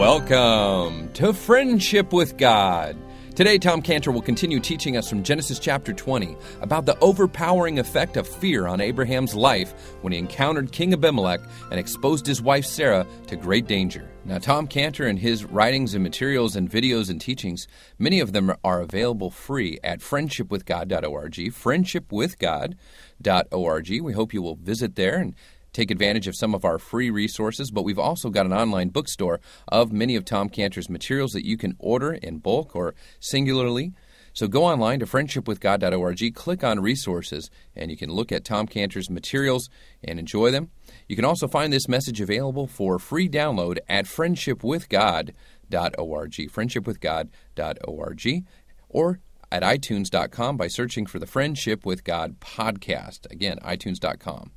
Welcome to Friendship with God. Today, Tom Cantor will continue teaching us from Genesis chapter 20 about the overpowering effect of fear on Abraham's life when he encountered King Abimelech and exposed his wife Sarah to great danger. Now, Tom Cantor and his writings and materials and videos and teachings, many of them are available free at friendshipwithgod.org, friendshipwithgod.org. We hope you will visit there and take advantage of some of our free resources, but we've also got an online bookstore of many of Tom Cantor's materials that you can order in bulk or singularly. So go online to friendshipwithgod.org, click on resources, and you can look at Tom Cantor's materials and enjoy them. You can also find this message available for free download at friendshipwithgod.org, friendshipwithgod.org, or at itunes.com by searching for the Friendship with God podcast. Again, itunes.com.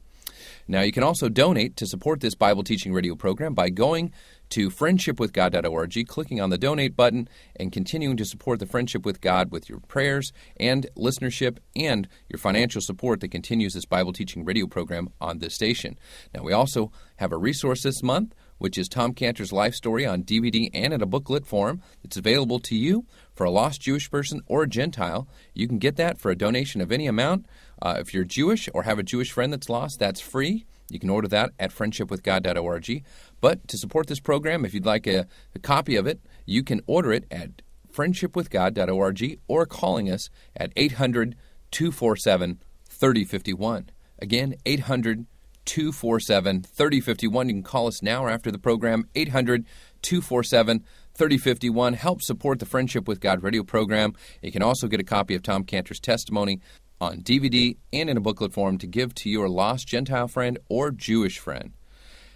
Now, you can also donate to support this Bible teaching radio program by going to friendshipwithgod.org, clicking on the donate button, and continuing to support the Friendship with God with your prayers and listenership and your financial support that continues this Bible teaching radio program on this station. Now, we also have a resource this month, which is Tom Cantor's life story on DVD and in a booklet form. It's available to you for a lost Jewish person or Gentile. You can get that for a donation of any amount. Uh, if you're Jewish or have a Jewish friend that's lost, that's free. You can order that at friendshipwithgod.org. But to support this program, if you'd like a, a copy of it, you can order it at friendshipwithgod.org or calling us at 800 247 3051. Again, 800 247 3051. You can call us now or after the program, 800 247 3051. Help support the Friendship with God radio program. You can also get a copy of Tom Cantor's testimony on DVD and in a booklet form to give to your lost Gentile friend or Jewish friend.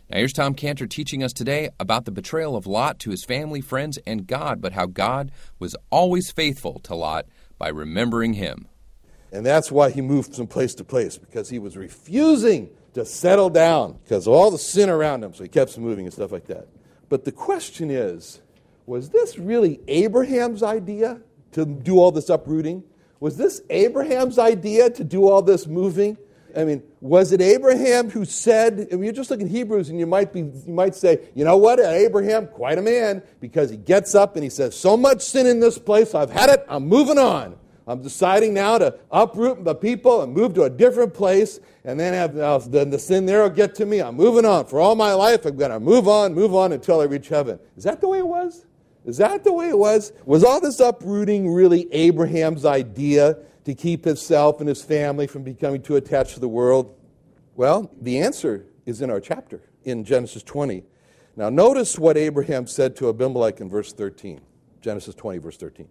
Now, here's Tom Cantor teaching us today about the betrayal of Lot to his family, friends, and God, but how God was always faithful to Lot by remembering him. And that's why he moved from place to place, because he was refusing to settle down because of all the sin around him. So he kept moving and stuff like that. But the question is was this really Abraham's idea to do all this uprooting? Was this Abraham's idea to do all this moving? I mean, was it Abraham who said, I mean, you just look at Hebrews and you might, be, you might say, you know what, Abraham, quite a man, because he gets up and he says, so much sin in this place, I've had it, I'm moving on. I'm deciding now to uproot the people and move to a different place, and then have uh, then the sin there will get to me. I'm moving on. For all my life, I'm going to move on, move on until I reach heaven. Is that the way it was? Is that the way it was? Was all this uprooting really Abraham's idea to keep himself and his family from becoming too attached to the world? Well, the answer is in our chapter in Genesis 20. Now, notice what Abraham said to Abimelech in verse 13. Genesis 20, verse 13.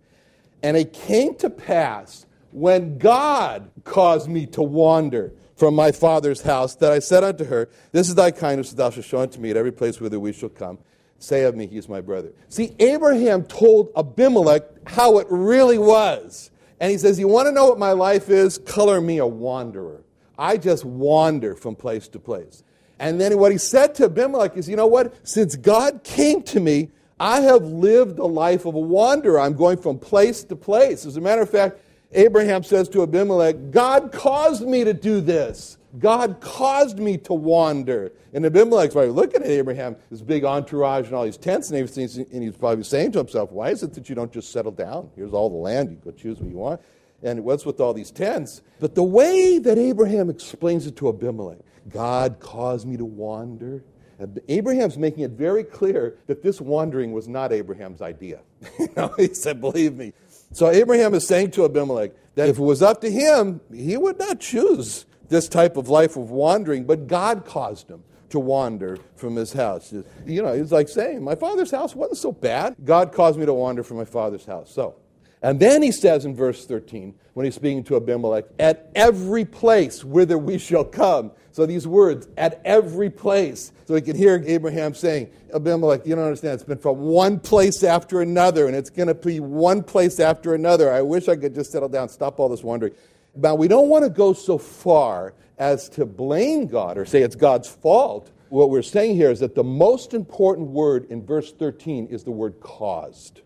And it came to pass when God caused me to wander from my father's house that I said unto her, This is thy kindness that thou shalt show unto me at every place whither we shall come say of me, he is my brother. See, Abraham told Abimelech how it really was. And he says, You want to know what my life is? Color me a wanderer. I just wander from place to place. And then what he said to Abimelech is, You know what? Since God came to me, I have lived a life of a wanderer. I'm going from place to place. As a matter of fact, Abraham says to Abimelech, God caused me to do this. God caused me to wander. And Abimelech's probably looking at Abraham, this big entourage and all these tents and everything, and he's probably saying to himself, Why is it that you don't just settle down? Here's all the land, you go choose what you want. And what's with all these tents? But the way that Abraham explains it to Abimelech, God caused me to wander. Abraham's making it very clear that this wandering was not Abraham's idea. you know, he said, Believe me. So Abraham is saying to Abimelech that if it was up to him, he would not choose this type of life of wandering, but God caused him to wander from his house. You know, it's like saying, My father's house wasn't so bad. God caused me to wander from my father's house. So, and then he says in verse 13, when he's speaking to Abimelech, at every place whither we shall come. So these words, at every place. So we can hear Abraham saying, Abimelech, you don't understand. It's been from one place after another, and it's going to be one place after another. I wish I could just settle down, stop all this wandering. Now, we don't want to go so far as to blame God or say it's God's fault. What we're saying here is that the most important word in verse 13 is the word caused.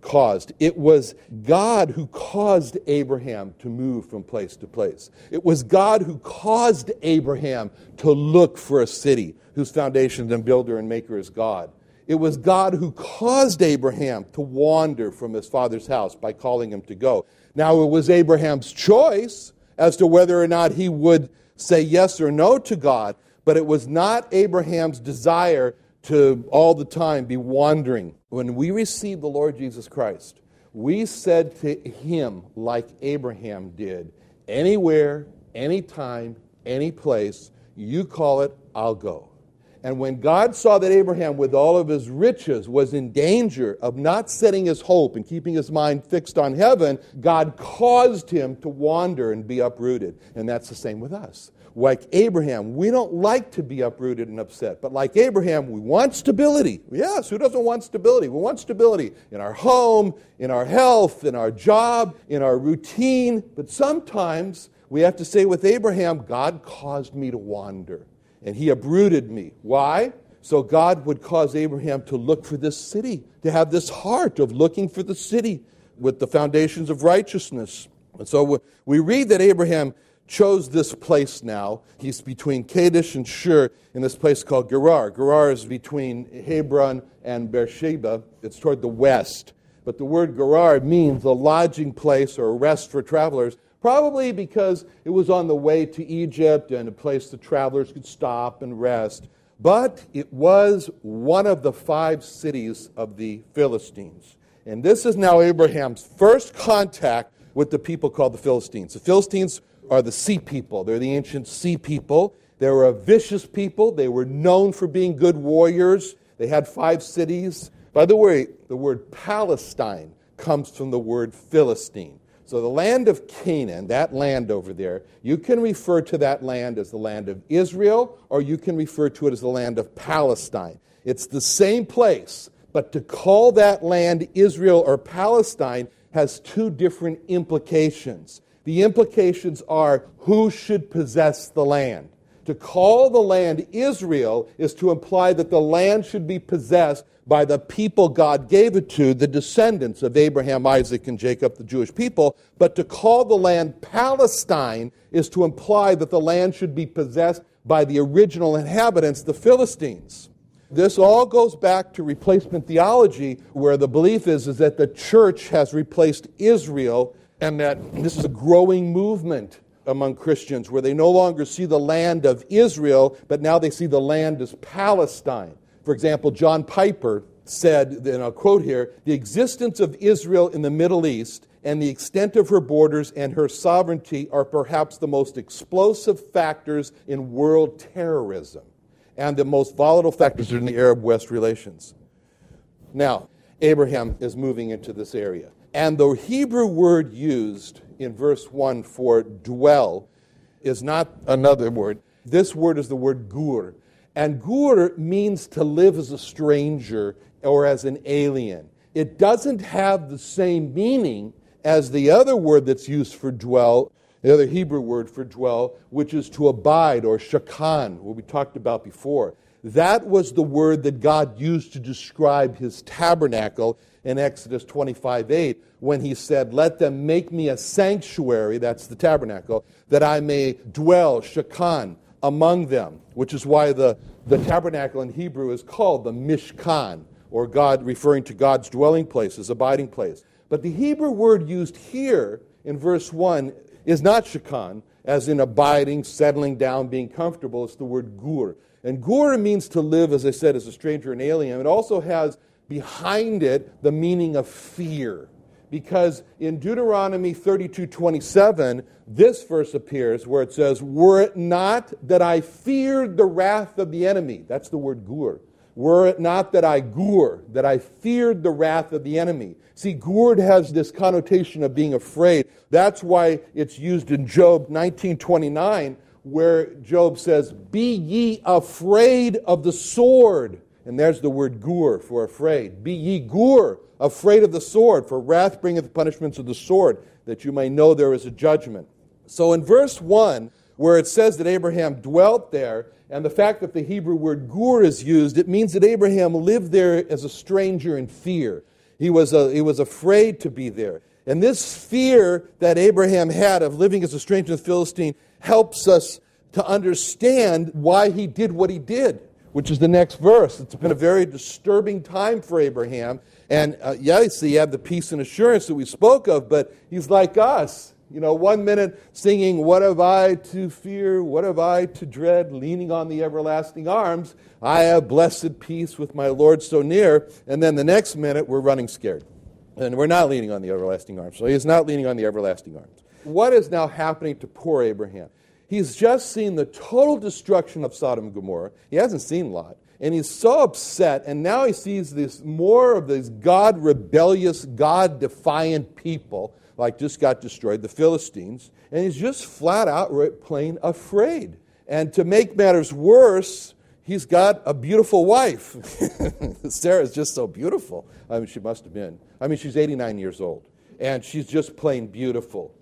Caused. It was God who caused Abraham to move from place to place. It was God who caused Abraham to look for a city whose foundation and builder and maker is God. It was God who caused Abraham to wander from his father's house by calling him to go. Now, it was Abraham's choice as to whether or not he would say yes or no to God, but it was not Abraham's desire to all the time be wandering. When we received the Lord Jesus Christ, we said to him, like Abraham did, anywhere, anytime, any place, you call it, I'll go. And when God saw that Abraham, with all of his riches, was in danger of not setting his hope and keeping his mind fixed on heaven, God caused him to wander and be uprooted. And that's the same with us. Like Abraham, we don't like to be uprooted and upset, but like Abraham, we want stability. Yes, who doesn't want stability? We want stability in our home, in our health, in our job, in our routine. But sometimes we have to say with Abraham, God caused me to wander and he uprooted me. Why? So God would cause Abraham to look for this city, to have this heart of looking for the city with the foundations of righteousness. And so we read that Abraham chose this place now. He's between Kadesh and Shur in this place called Gerar. Gerar is between Hebron and Beersheba. It's toward the west. But the word Gerar means a lodging place or a rest for travelers. Probably because it was on the way to Egypt and a place the travelers could stop and rest. But it was one of the five cities of the Philistines. And this is now Abraham's first contact with the people called the Philistines. The Philistines are the sea people, they're the ancient sea people. They were a vicious people, they were known for being good warriors. They had five cities. By the way, the word Palestine comes from the word Philistine. So, the land of Canaan, that land over there, you can refer to that land as the land of Israel, or you can refer to it as the land of Palestine. It's the same place, but to call that land Israel or Palestine has two different implications. The implications are who should possess the land. To call the land Israel is to imply that the land should be possessed by the people God gave it to, the descendants of Abraham, Isaac, and Jacob, the Jewish people. But to call the land Palestine is to imply that the land should be possessed by the original inhabitants, the Philistines. This all goes back to replacement theology, where the belief is, is that the church has replaced Israel, and that this is a growing movement among Christians where they no longer see the land of Israel, but now they see the land as Palestine. For example, John Piper said, and I'll quote here the existence of Israel in the Middle East and the extent of her borders and her sovereignty are perhaps the most explosive factors in world terrorism and the most volatile factors in the Arab West relations. Now, Abraham is moving into this area. And the Hebrew word used in verse 1 for dwell is not another word. This word is the word gur. And gur means to live as a stranger or as an alien. It doesn't have the same meaning as the other word that's used for dwell, the other Hebrew word for dwell, which is to abide or shakan, what we talked about before. That was the word that God used to describe his tabernacle in Exodus 25 8 when he said, Let them make me a sanctuary, that's the tabernacle, that I may dwell, shakan, among them, which is why the, the tabernacle in Hebrew is called the Mishkan, or God referring to God's dwelling place, his abiding place. But the Hebrew word used here in verse 1 is not shakan, as in abiding, settling down, being comfortable. It's the word gur. And gur means to live, as I said, as a stranger and alien. It also has behind it the meaning of fear. Because in Deuteronomy 32 27, this verse appears where it says, Were it not that I feared the wrath of the enemy, that's the word gur. Were it not that I gur, that I feared the wrath of the enemy. See, gur has this connotation of being afraid. That's why it's used in Job 1929, where Job says, Be ye afraid of the sword. And there's the word gur for afraid. Be ye gur afraid of the sword, for wrath bringeth punishments of the sword, that you may know there is a judgment. So in verse 1, where it says that Abraham dwelt there, and the fact that the Hebrew word gur is used, it means that Abraham lived there as a stranger in fear. He was, a, he was afraid to be there. And this fear that Abraham had of living as a stranger in the Philistine helps us to understand why he did what he did. Which is the next verse. It's been a very disturbing time for Abraham. And uh, yes, he had the peace and assurance that we spoke of, but he's like us. You know, one minute singing, What have I to fear? What have I to dread? Leaning on the everlasting arms. I have blessed peace with my Lord so near. And then the next minute, we're running scared. And we're not leaning on the everlasting arms. So he's not leaning on the everlasting arms. What is now happening to poor Abraham? He's just seen the total destruction of Sodom and Gomorrah. He hasn't seen Lot. And he's so upset, and now he sees this more of these God rebellious, God defiant people, like just got destroyed, the Philistines, and he's just flat out plain afraid. And to make matters worse, he's got a beautiful wife. Sarah's just so beautiful. I mean, she must have been. I mean, she's 89 years old, and she's just plain beautiful.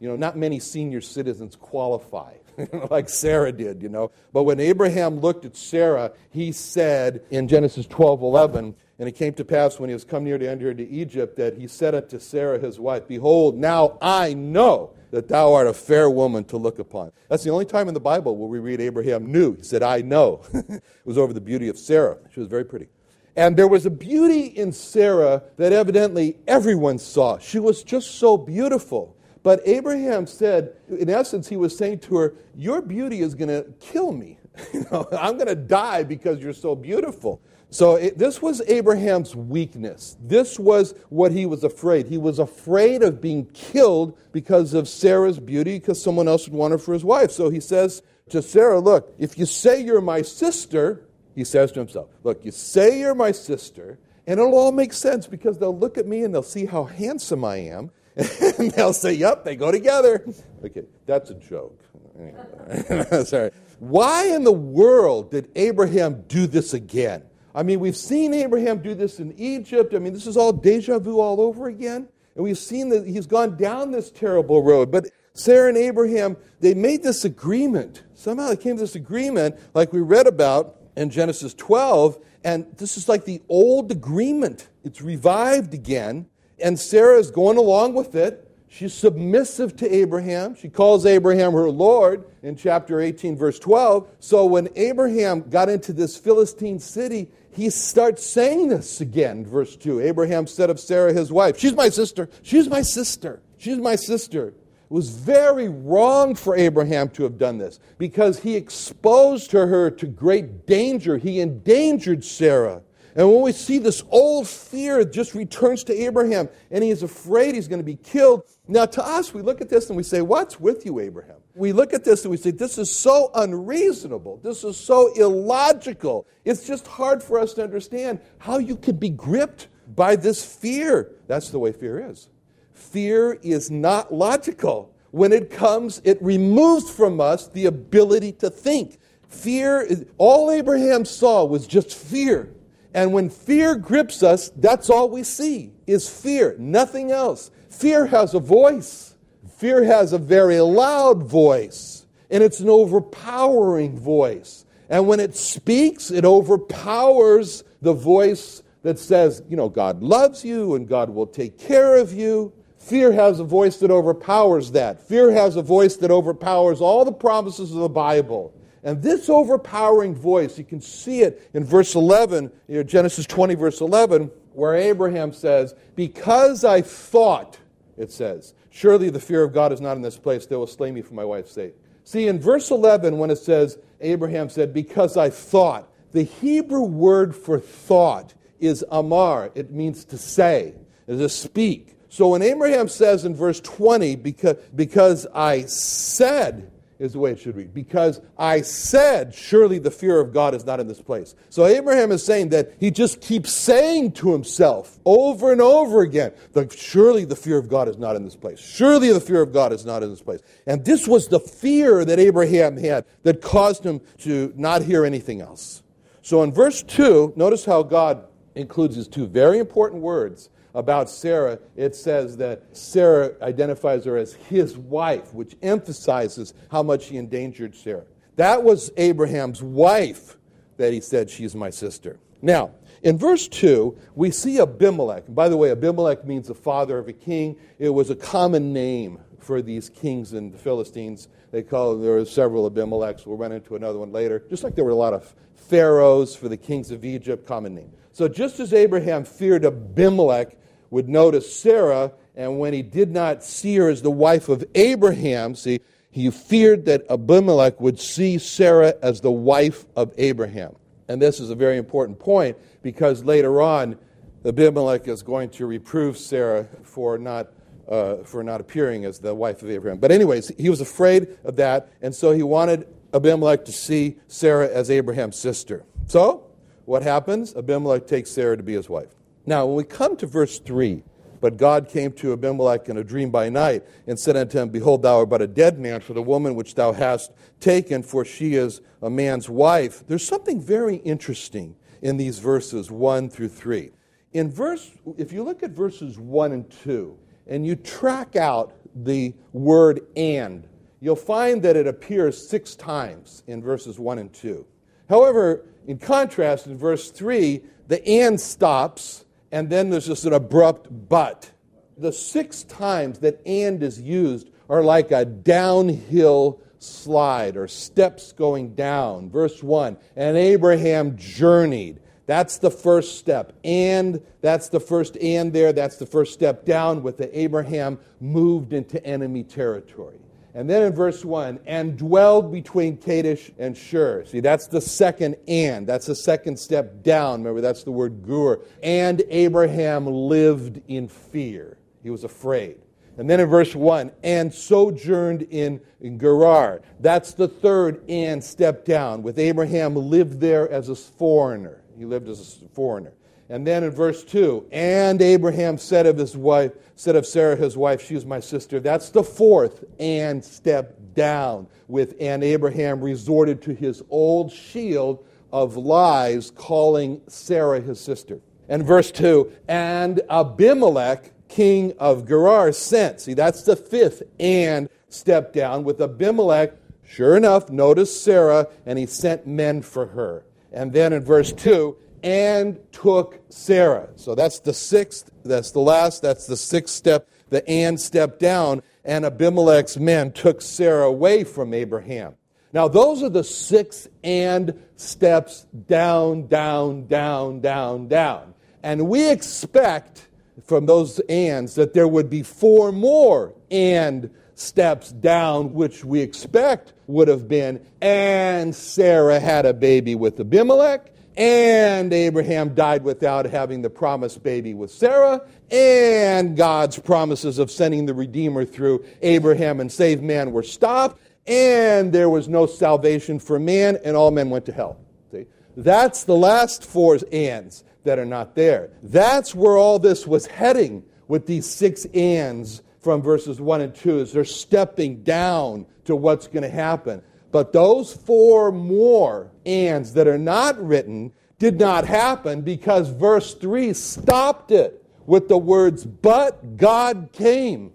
You know, not many senior citizens qualify like Sarah did, you know. But when Abraham looked at Sarah, he said in Genesis 12 11, and it came to pass when he was come near to enter into Egypt that he said unto Sarah his wife, Behold, now I know that thou art a fair woman to look upon. That's the only time in the Bible where we read Abraham knew. He said, I know. it was over the beauty of Sarah. She was very pretty. And there was a beauty in Sarah that evidently everyone saw. She was just so beautiful. But Abraham said, in essence, he was saying to her, Your beauty is going to kill me. you know, I'm going to die because you're so beautiful. So it, this was Abraham's weakness. This was what he was afraid. He was afraid of being killed because of Sarah's beauty, because someone else would want her for his wife. So he says to Sarah, Look, if you say you're my sister, he says to himself, Look, you say you're my sister, and it'll all make sense because they'll look at me and they'll see how handsome I am and they'll say, Yep, they go together. Okay, that's a joke. Sorry. Why in the world did Abraham do this again? I mean, we've seen Abraham do this in Egypt. I mean, this is all deja vu all over again. And we've seen that he's gone down this terrible road. But Sarah and Abraham, they made this agreement. Somehow they came to this agreement, like we read about in Genesis 12. And this is like the old agreement. It's revived again and Sarah is going along with it. She's submissive to Abraham. She calls Abraham her Lord in chapter 18, verse 12. So when Abraham got into this Philistine city, he starts saying this again, verse 2. Abraham said of Sarah, his wife, She's my sister. She's my sister. She's my sister. It was very wrong for Abraham to have done this because he exposed her to great danger. He endangered Sarah. And when we see this old fear just returns to Abraham and he is afraid he's going to be killed. Now, to us, we look at this and we say, What's with you, Abraham? We look at this and we say, This is so unreasonable. This is so illogical. It's just hard for us to understand how you could be gripped by this fear. That's the way fear is. Fear is not logical. When it comes, it removes from us the ability to think. Fear, all Abraham saw was just fear. And when fear grips us, that's all we see is fear, nothing else. Fear has a voice. Fear has a very loud voice, and it's an overpowering voice. And when it speaks, it overpowers the voice that says, you know, God loves you and God will take care of you. Fear has a voice that overpowers that. Fear has a voice that overpowers all the promises of the Bible. And this overpowering voice, you can see it in verse 11, you know, Genesis 20, verse 11, where Abraham says, Because I thought, it says, Surely the fear of God is not in this place, they will slay me for my wife's sake. See, in verse 11, when it says, Abraham said, Because I thought, the Hebrew word for thought is amar. It means to say, to speak. So when Abraham says in verse 20, because, because I said, is the way it should read. Because I said, surely the fear of God is not in this place. So Abraham is saying that he just keeps saying to himself over and over again, surely the fear of God is not in this place. Surely the fear of God is not in this place. And this was the fear that Abraham had that caused him to not hear anything else. So in verse 2, notice how God includes these two very important words about Sarah, it says that Sarah identifies her as his wife, which emphasizes how much he endangered Sarah. That was Abraham's wife that he said, She's my sister. Now, in verse 2, we see Abimelech. By the way, Abimelech means the father of a king. It was a common name for these kings in the Philistines. They call there were several Abimelechs. We'll run into another one later. Just like there were a lot of pharaohs for the kings of Egypt, common name. So just as Abraham feared Abimelech would notice Sarah, and when he did not see her as the wife of Abraham, see, he feared that Abimelech would see Sarah as the wife of Abraham. And this is a very important point because later on, Abimelech is going to reprove Sarah for not, uh, for not appearing as the wife of Abraham. But, anyways, he was afraid of that, and so he wanted Abimelech to see Sarah as Abraham's sister. So, what happens? Abimelech takes Sarah to be his wife. Now, when we come to verse 3, but God came to Abimelech in a dream by night and said unto him, Behold, thou art but a dead man for the woman which thou hast taken, for she is a man's wife. There's something very interesting in these verses 1 through 3. In verse, if you look at verses 1 and 2, and you track out the word and, you'll find that it appears six times in verses 1 and 2. However, in contrast, in verse 3, the and stops and then there's just an abrupt but. The six times that and is used are like a downhill slide or steps going down. Verse 1 And Abraham journeyed. That's the first step. And that's the first and there. That's the first step down with the Abraham moved into enemy territory. And then in verse 1, and dwelled between Kadesh and Shur. See, that's the second and. That's the second step down. Remember, that's the word gur. And Abraham lived in fear. He was afraid. And then in verse 1, and sojourned in, in Gerar. That's the third and step down. With Abraham lived there as a foreigner. He lived as a foreigner. And then in verse 2, and Abraham said of his wife, said of Sarah his wife, she is my sister. That's the fourth and step down with and Abraham resorted to his old shield of lies, calling Sarah his sister. And verse 2, and Abimelech, king of Gerar, sent. See, that's the fifth and step down with Abimelech. Sure enough, notice Sarah, and he sent men for her. And then in verse 2, and took Sarah. So that's the sixth, that's the last, that's the sixth step. The and step down, and Abimelech's men took Sarah away from Abraham. Now, those are the six and steps down, down, down, down, down. And we expect from those ands that there would be four more and steps down, which we expect would have been, and Sarah had a baby with Abimelech, and Abraham died without having the promised baby with Sarah, and God's promises of sending the Redeemer through Abraham and save man were stopped, and there was no salvation for man, and all men went to hell. See? That's the last four ands that are not there. That's where all this was heading with these six ands from verses 1 and 2 is they're stepping down to what's going to happen. But those four more ands that are not written did not happen because verse 3 stopped it with the words, but God came.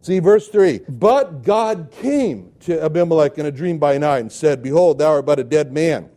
See, verse 3 But God came to Abimelech in a dream by night and said, Behold, thou art but a dead man.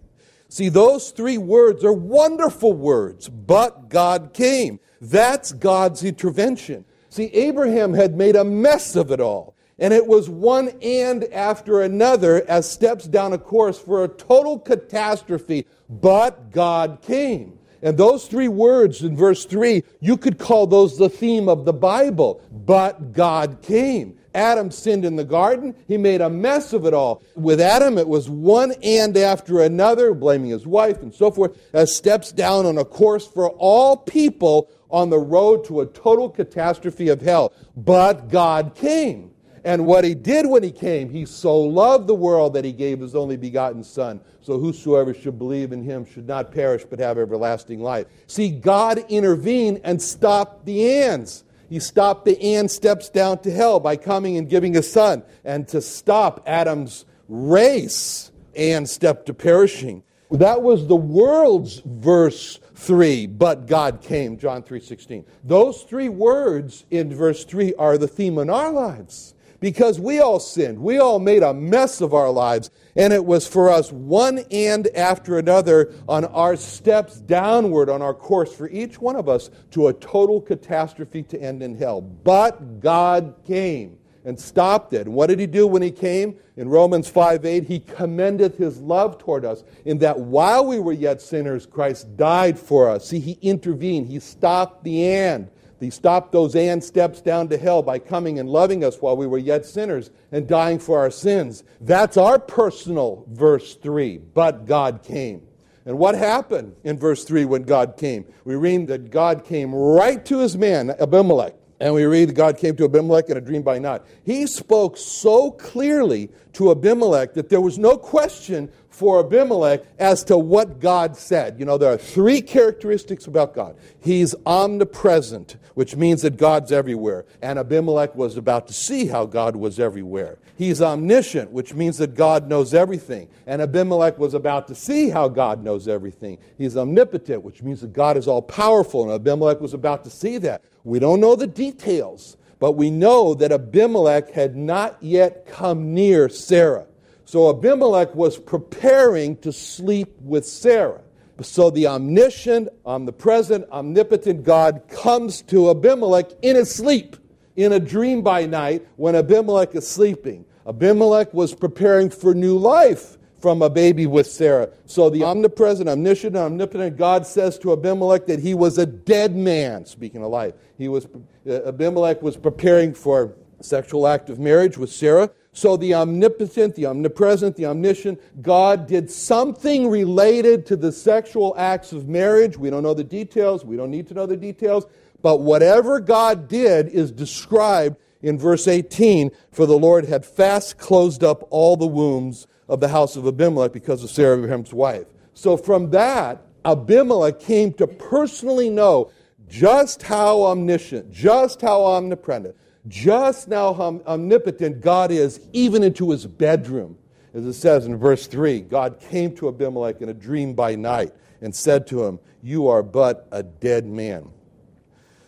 See, those three words are wonderful words, but God came. That's God's intervention. See, Abraham had made a mess of it all. And it was one and after another as steps down a course for a total catastrophe. But God came. And those three words in verse 3, you could call those the theme of the Bible. But God came. Adam sinned in the garden. He made a mess of it all. With Adam, it was one and after another, blaming his wife and so forth, as steps down on a course for all people on the road to a total catastrophe of hell. But God came. And what he did when he came, he so loved the world that he gave his only begotten Son. So whosoever should believe in him should not perish but have everlasting life. See, God intervened and stopped the ands. He stopped the and steps down to hell by coming and giving his Son. And to stop Adam's race and step to perishing. That was the world's verse 3, but God came, John 3.16. Those three words in verse 3 are the theme in our lives. Because we all sinned. We all made a mess of our lives. And it was for us one end after another on our steps downward on our course for each one of us to a total catastrophe to end in hell. But God came and stopped it. And what did he do when he came? In Romans 5 8, he commendeth his love toward us in that while we were yet sinners, Christ died for us. See, he intervened, he stopped the and. He stopped those and steps down to hell by coming and loving us while we were yet sinners and dying for our sins. That's our personal verse 3. But God came. And what happened in verse 3 when God came? We read that God came right to his man, Abimelech. And we read that God came to Abimelech in a dream by night. He spoke so clearly to Abimelech that there was no question for Abimelech as to what God said. You know, there are three characteristics about God. He's omnipresent, which means that God's everywhere. And Abimelech was about to see how God was everywhere. He's omniscient, which means that God knows everything. And Abimelech was about to see how God knows everything. He's omnipotent, which means that God is all powerful. And Abimelech was about to see that. We don't know the details, but we know that Abimelech had not yet come near Sarah. So Abimelech was preparing to sleep with Sarah. So the omniscient, omnipresent, omnipotent God comes to Abimelech in his sleep, in a dream by night when Abimelech is sleeping. Abimelech was preparing for new life from a baby with Sarah. So the omnipresent, omniscient, omnipotent God says to Abimelech that he was a dead man, speaking of life. He was, uh, Abimelech was preparing for sexual act of marriage with Sarah. So the omnipotent, the omnipresent, the omniscient, God did something related to the sexual acts of marriage. We don't know the details. We don't need to know the details. But whatever God did is described in verse 18 For the Lord had fast closed up all the wombs of the house of Abimelech because of Sarah, Abraham's wife. So from that, Abimelech came to personally know just how omniscient, just how omnipresent, just now how omnipotent God is, even into his bedroom. As it says in verse 3 God came to Abimelech in a dream by night and said to him, You are but a dead man.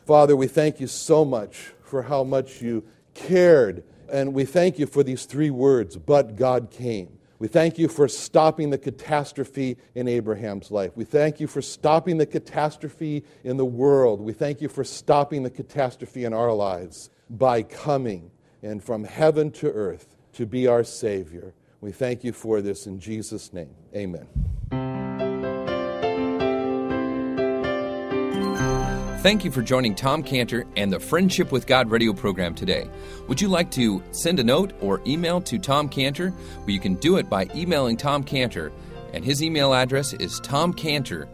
Father, we thank you so much for how much you cared. And we thank you for these three words, but God came. We thank you for stopping the catastrophe in Abraham's life. We thank you for stopping the catastrophe in the world. We thank you for stopping the catastrophe in our lives by coming and from heaven to earth to be our Savior. We thank you for this in Jesus' name. Amen. Thank you for joining Tom Cantor and the Friendship with God radio program today. Would you like to send a note or email to Tom Cantor? Well, you can do it by emailing Tom Cantor, and his email address is tomcantor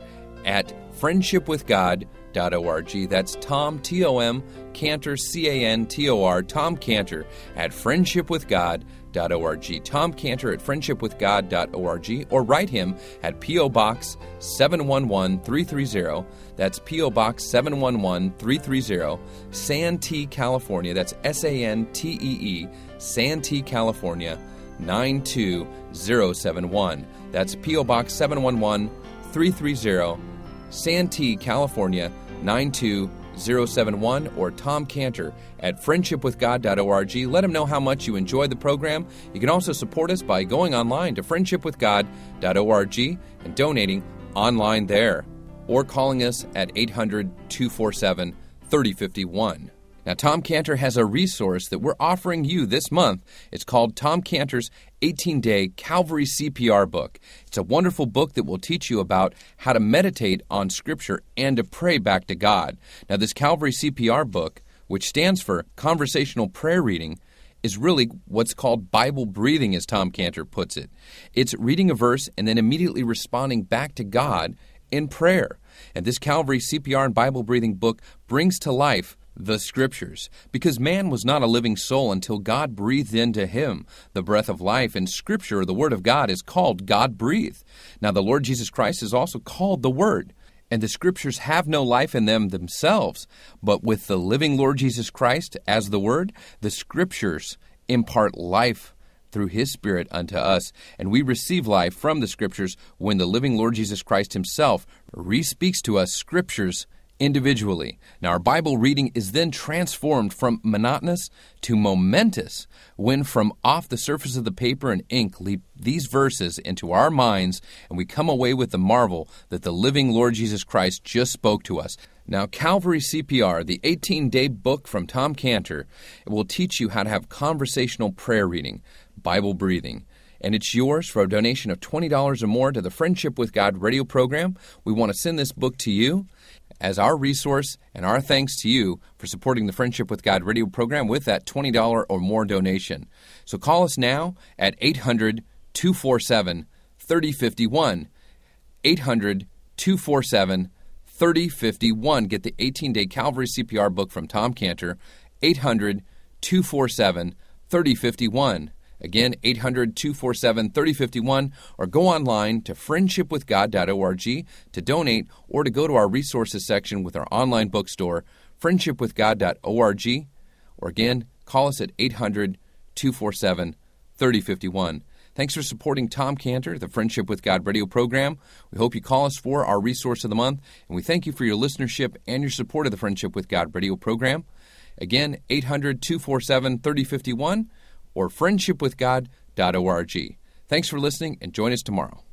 at friendshipwithgod.com friendshipwithgod.org. That's Tom, T O M, Cantor, C A N T O R, Tom Cantor at friendshipwithgod.org. Tom Cantor at friendshipwithgod.org or write him at P.O. Box 711 330. That's P.O. Box 711 330, Santee, California. That's S A N T E E, Santee, California 92071. That's P.O. Box 711 330, Santee, California 92071 or Tom Cantor at friendshipwithgod.org. Let him know how much you enjoy the program. You can also support us by going online to friendshipwithgod.org and donating online there or calling us at 800 247 3051. Now, Tom Cantor has a resource that we're offering you this month. It's called Tom Cantor's 18 Day Calvary CPR book. It's a wonderful book that will teach you about how to meditate on Scripture and to pray back to God. Now, this Calvary CPR book, which stands for Conversational Prayer Reading, is really what's called Bible breathing, as Tom Cantor puts it. It's reading a verse and then immediately responding back to God in prayer. And this Calvary CPR and Bible breathing book brings to life the Scriptures, because man was not a living soul until God breathed into him the breath of life, and Scripture, the Word of God, is called God breathed. Now, the Lord Jesus Christ is also called the Word. And the Scriptures have no life in them themselves, but with the living Lord Jesus Christ as the Word, the Scriptures impart life through His Spirit unto us, and we receive life from the Scriptures when the living Lord Jesus Christ Himself re speaks to us Scriptures individually. Now, our Bible reading is then transformed from monotonous to momentous when, from off the surface of the paper and ink, leap these verses into our minds, and we come away with the marvel that the living Lord Jesus Christ just spoke to us. Now, Calvary CPR, the 18 day book from Tom Cantor, will teach you how to have conversational prayer reading, Bible breathing and it's yours for a donation of $20 or more to the Friendship with God radio program. We want to send this book to you as our resource and our thanks to you for supporting the Friendship with God radio program with that $20 or more donation. So call us now at 800 247 3051. 800 247 3051. Get the 18 day Calvary CPR book from Tom Cantor. 800 247 3051. Again, 800 247 3051, or go online to friendshipwithgod.org to donate or to go to our resources section with our online bookstore, friendshipwithgod.org, or again, call us at 800 247 3051. Thanks for supporting Tom Cantor, the Friendship with God radio program. We hope you call us for our resource of the month, and we thank you for your listenership and your support of the Friendship with God radio program. Again, 800 247 3051 or friendshipwithgod.org. Thanks for listening and join us tomorrow.